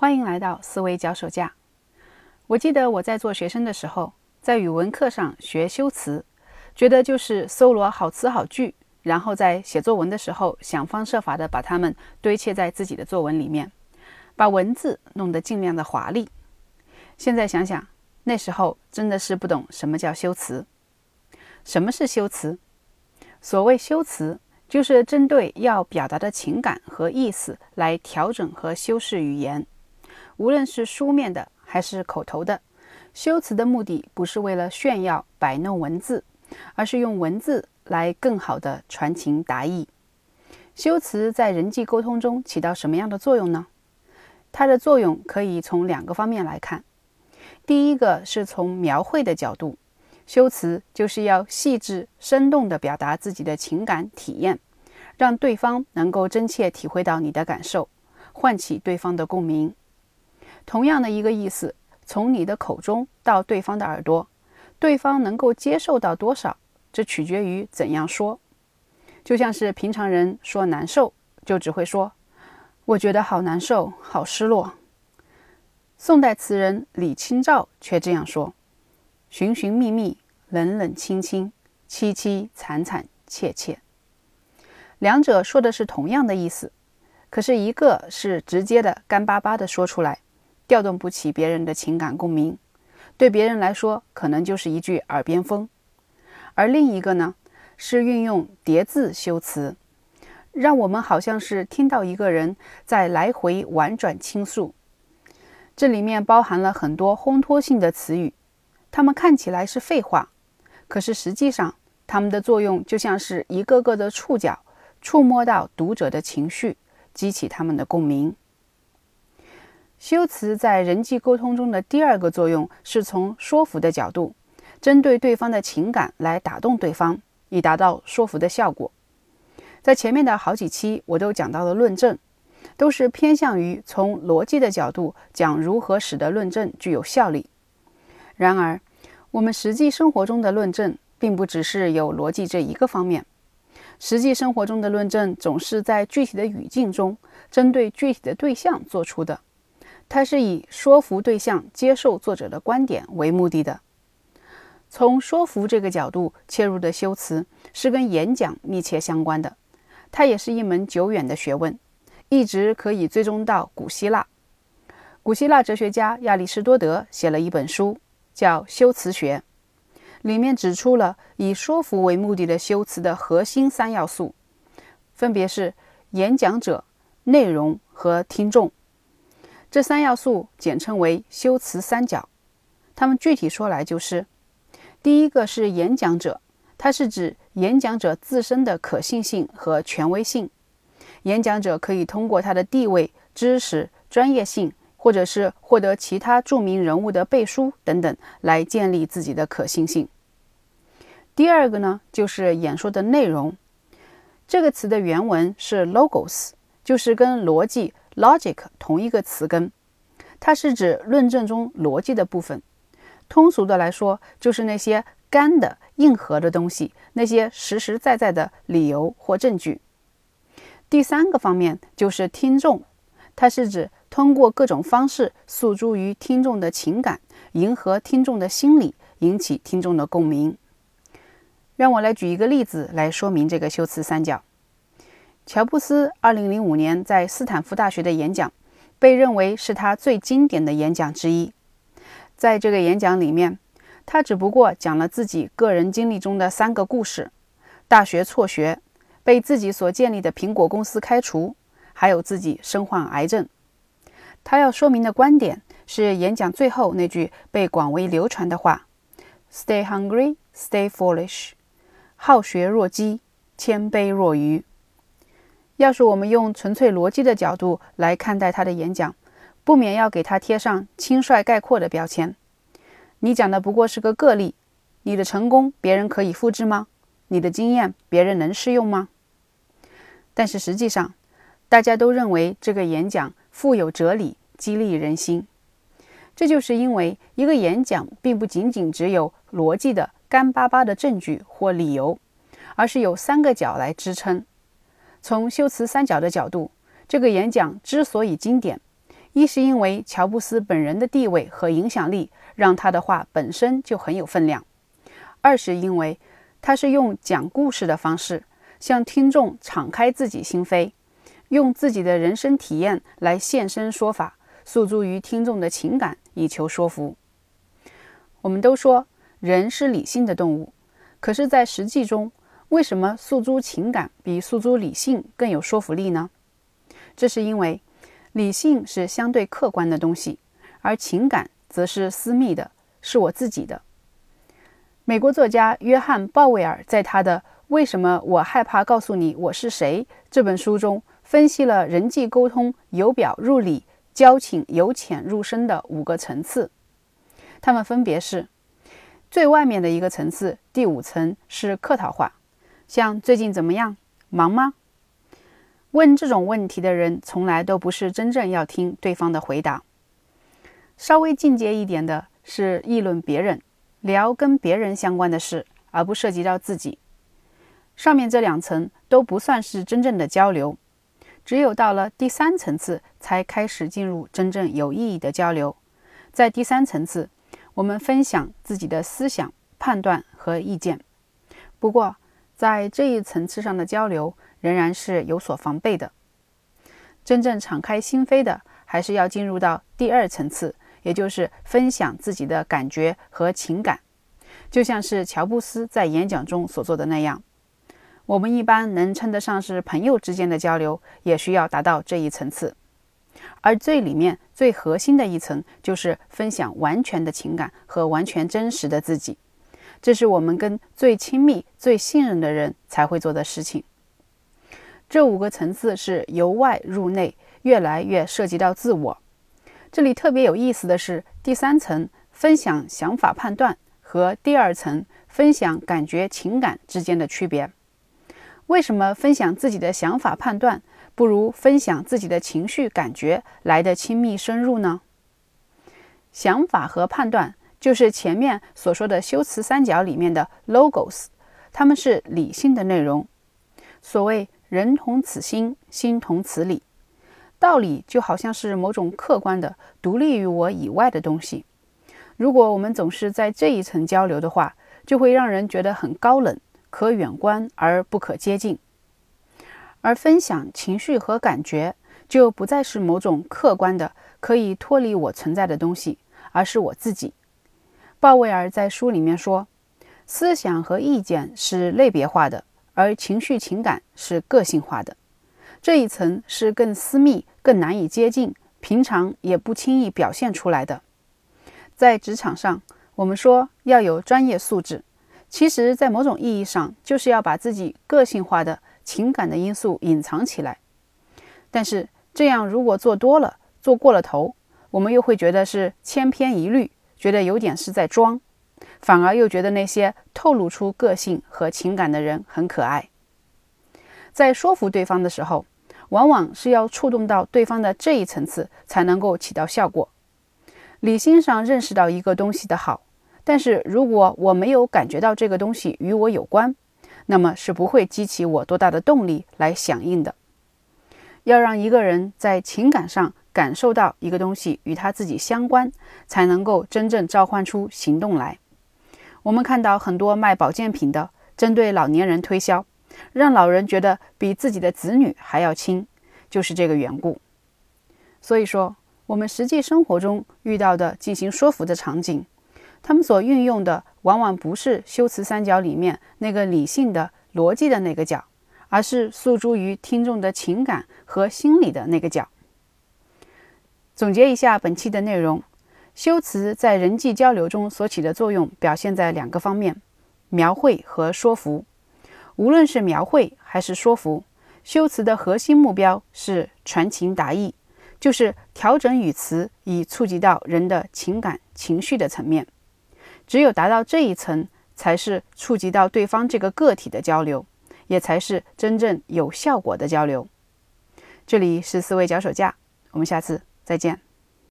欢迎来到思维脚手架。我记得我在做学生的时候，在语文课上学修辞，觉得就是搜罗好词好句，然后在写作文的时候想方设法的把它们堆砌在自己的作文里面，把文字弄得尽量的华丽。现在想想，那时候真的是不懂什么叫修辞。什么是修辞？所谓修辞，就是针对要表达的情感和意思来调整和修饰语言。无论是书面的还是口头的，修辞的目的不是为了炫耀摆弄文字，而是用文字来更好的传情达意。修辞在人际沟通中起到什么样的作用呢？它的作用可以从两个方面来看。第一个是从描绘的角度，修辞就是要细致生动地表达自己的情感体验，让对方能够真切体会到你的感受，唤起对方的共鸣。同样的一个意思，从你的口中到对方的耳朵，对方能够接受到多少，这取决于怎样说。就像是平常人说难受，就只会说“我觉得好难受，好失落”。宋代词人李清照却这样说：“寻寻觅觅，冷冷清清，凄凄惨惨切切。”两者说的是同样的意思，可是一个是直接的、干巴巴的说出来。调动不起别人的情感共鸣，对别人来说可能就是一句耳边风；而另一个呢，是运用叠字修辞，让我们好像是听到一个人在来回婉转倾诉。这里面包含了很多烘托性的词语，它们看起来是废话，可是实际上它们的作用就像是一个个的触角，触摸到读者的情绪，激起他们的共鸣。修辞在人际沟通中的第二个作用，是从说服的角度，针对对方的情感来打动对方，以达到说服的效果。在前面的好几期，我都讲到了论证，都是偏向于从逻辑的角度讲如何使得论证具有效力。然而，我们实际生活中的论证，并不只是有逻辑这一个方面。实际生活中的论证，总是在具体的语境中，针对具体的对象做出的。它是以说服对象接受作者的观点为目的的。从说服这个角度切入的修辞是跟演讲密切相关的，它也是一门久远的学问，一直可以追踪到古希腊。古希腊哲学家亚里士多德写了一本书，叫《修辞学》，里面指出了以说服为目的的修辞的核心三要素，分别是演讲者、内容和听众。这三要素简称为修辞三角。它们具体说来就是：第一个是演讲者，它是指演讲者自身的可信性和权威性。演讲者可以通过他的地位、知识、专业性，或者是获得其他著名人物的背书等等，来建立自己的可信性。第二个呢，就是演说的内容。这个词的原文是 logos，就是跟逻辑。Logic 同一个词根，它是指论证中逻辑的部分。通俗的来说，就是那些干的、硬核的东西，那些实实在在的理由或证据。第三个方面就是听众，它是指通过各种方式诉诸于听众的情感，迎合听众的心理，引起听众的共鸣。让我来举一个例子来说明这个修辞三角。乔布斯2005年在斯坦福大学的演讲，被认为是他最经典的演讲之一。在这个演讲里面，他只不过讲了自己个人经历中的三个故事：大学辍学、被自己所建立的苹果公司开除，还有自己身患癌症。他要说明的观点是演讲最后那句被广为流传的话：“Stay hungry, stay foolish。”好学若饥，谦卑若愚。要是我们用纯粹逻辑的角度来看待他的演讲，不免要给他贴上轻率概括的标签。你讲的不过是个个例，你的成功别人可以复制吗？你的经验别人能适用吗？但是实际上，大家都认为这个演讲富有哲理，激励人心。这就是因为一个演讲并不仅仅只有逻辑的干巴巴的证据或理由，而是有三个角来支撑。从修辞三角的角度，这个演讲之所以经典，一是因为乔布斯本人的地位和影响力让他的话本身就很有分量；二是因为他是用讲故事的方式向听众敞开自己心扉，用自己的人生体验来现身说法，诉诸于听众的情感，以求说服。我们都说人是理性的动物，可是，在实际中，为什么诉诸情感比诉诸理性更有说服力呢？这是因为理性是相对客观的东西，而情感则是私密的，是我自己的。美国作家约翰·鲍威尔在他的《为什么我害怕告诉你我是谁》这本书中，分析了人际沟通由表入里、交情由浅入深的五个层次。它们分别是：最外面的一个层次，第五层是客套话。像最近怎么样？忙吗？问这种问题的人，从来都不是真正要听对方的回答。稍微进阶一点的是议论别人，聊跟别人相关的事，而不涉及到自己。上面这两层都不算是真正的交流，只有到了第三层次，才开始进入真正有意义的交流。在第三层次，我们分享自己的思想、判断和意见。不过，在这一层次上的交流仍然是有所防备的。真正敞开心扉的，还是要进入到第二层次，也就是分享自己的感觉和情感。就像是乔布斯在演讲中所做的那样，我们一般能称得上是朋友之间的交流，也需要达到这一层次。而最里面、最核心的一层，就是分享完全的情感和完全真实的自己。这是我们跟最亲密、最信任的人才会做的事情。这五个层次是由外入内，越来越涉及到自我。这里特别有意思的是，第三层分享想法判断和第二层分享感觉情感之间的区别。为什么分享自己的想法判断不如分享自己的情绪感觉来的亲密深入呢？想法和判断。就是前面所说的修辞三角里面的 logos，它们是理性的内容。所谓人同此心，心同此理，道理就好像是某种客观的、独立于我以外的东西。如果我们总是在这一层交流的话，就会让人觉得很高冷，可远观而不可接近。而分享情绪和感觉，就不再是某种客观的、可以脱离我存在的东西，而是我自己。鲍威尔在书里面说，思想和意见是类别化的，而情绪情感是个性化的。这一层是更私密、更难以接近，平常也不轻易表现出来的。在职场上，我们说要有专业素质，其实，在某种意义上，就是要把自己个性化的情感的因素隐藏起来。但是，这样如果做多了、做过了头，我们又会觉得是千篇一律。觉得有点是在装，反而又觉得那些透露出个性和情感的人很可爱。在说服对方的时候，往往是要触动到对方的这一层次，才能够起到效果。理性上认识到一个东西的好，但是如果我没有感觉到这个东西与我有关，那么是不会激起我多大的动力来响应的。要让一个人在情感上。感受到一个东西与他自己相关，才能够真正召唤出行动来。我们看到很多卖保健品的，针对老年人推销，让老人觉得比自己的子女还要亲，就是这个缘故。所以说，我们实际生活中遇到的进行说服的场景，他们所运用的往往不是修辞三角里面那个理性的逻辑的那个角，而是诉诸于听众的情感和心理的那个角。总结一下本期的内容，修辞在人际交流中所起的作用表现在两个方面：描绘和说服。无论是描绘还是说服，修辞的核心目标是传情达意，就是调整语词以触及到人的情感情绪的层面。只有达到这一层，才是触及到对方这个个体的交流，也才是真正有效果的交流。这里是思维脚手架，我们下次。再见。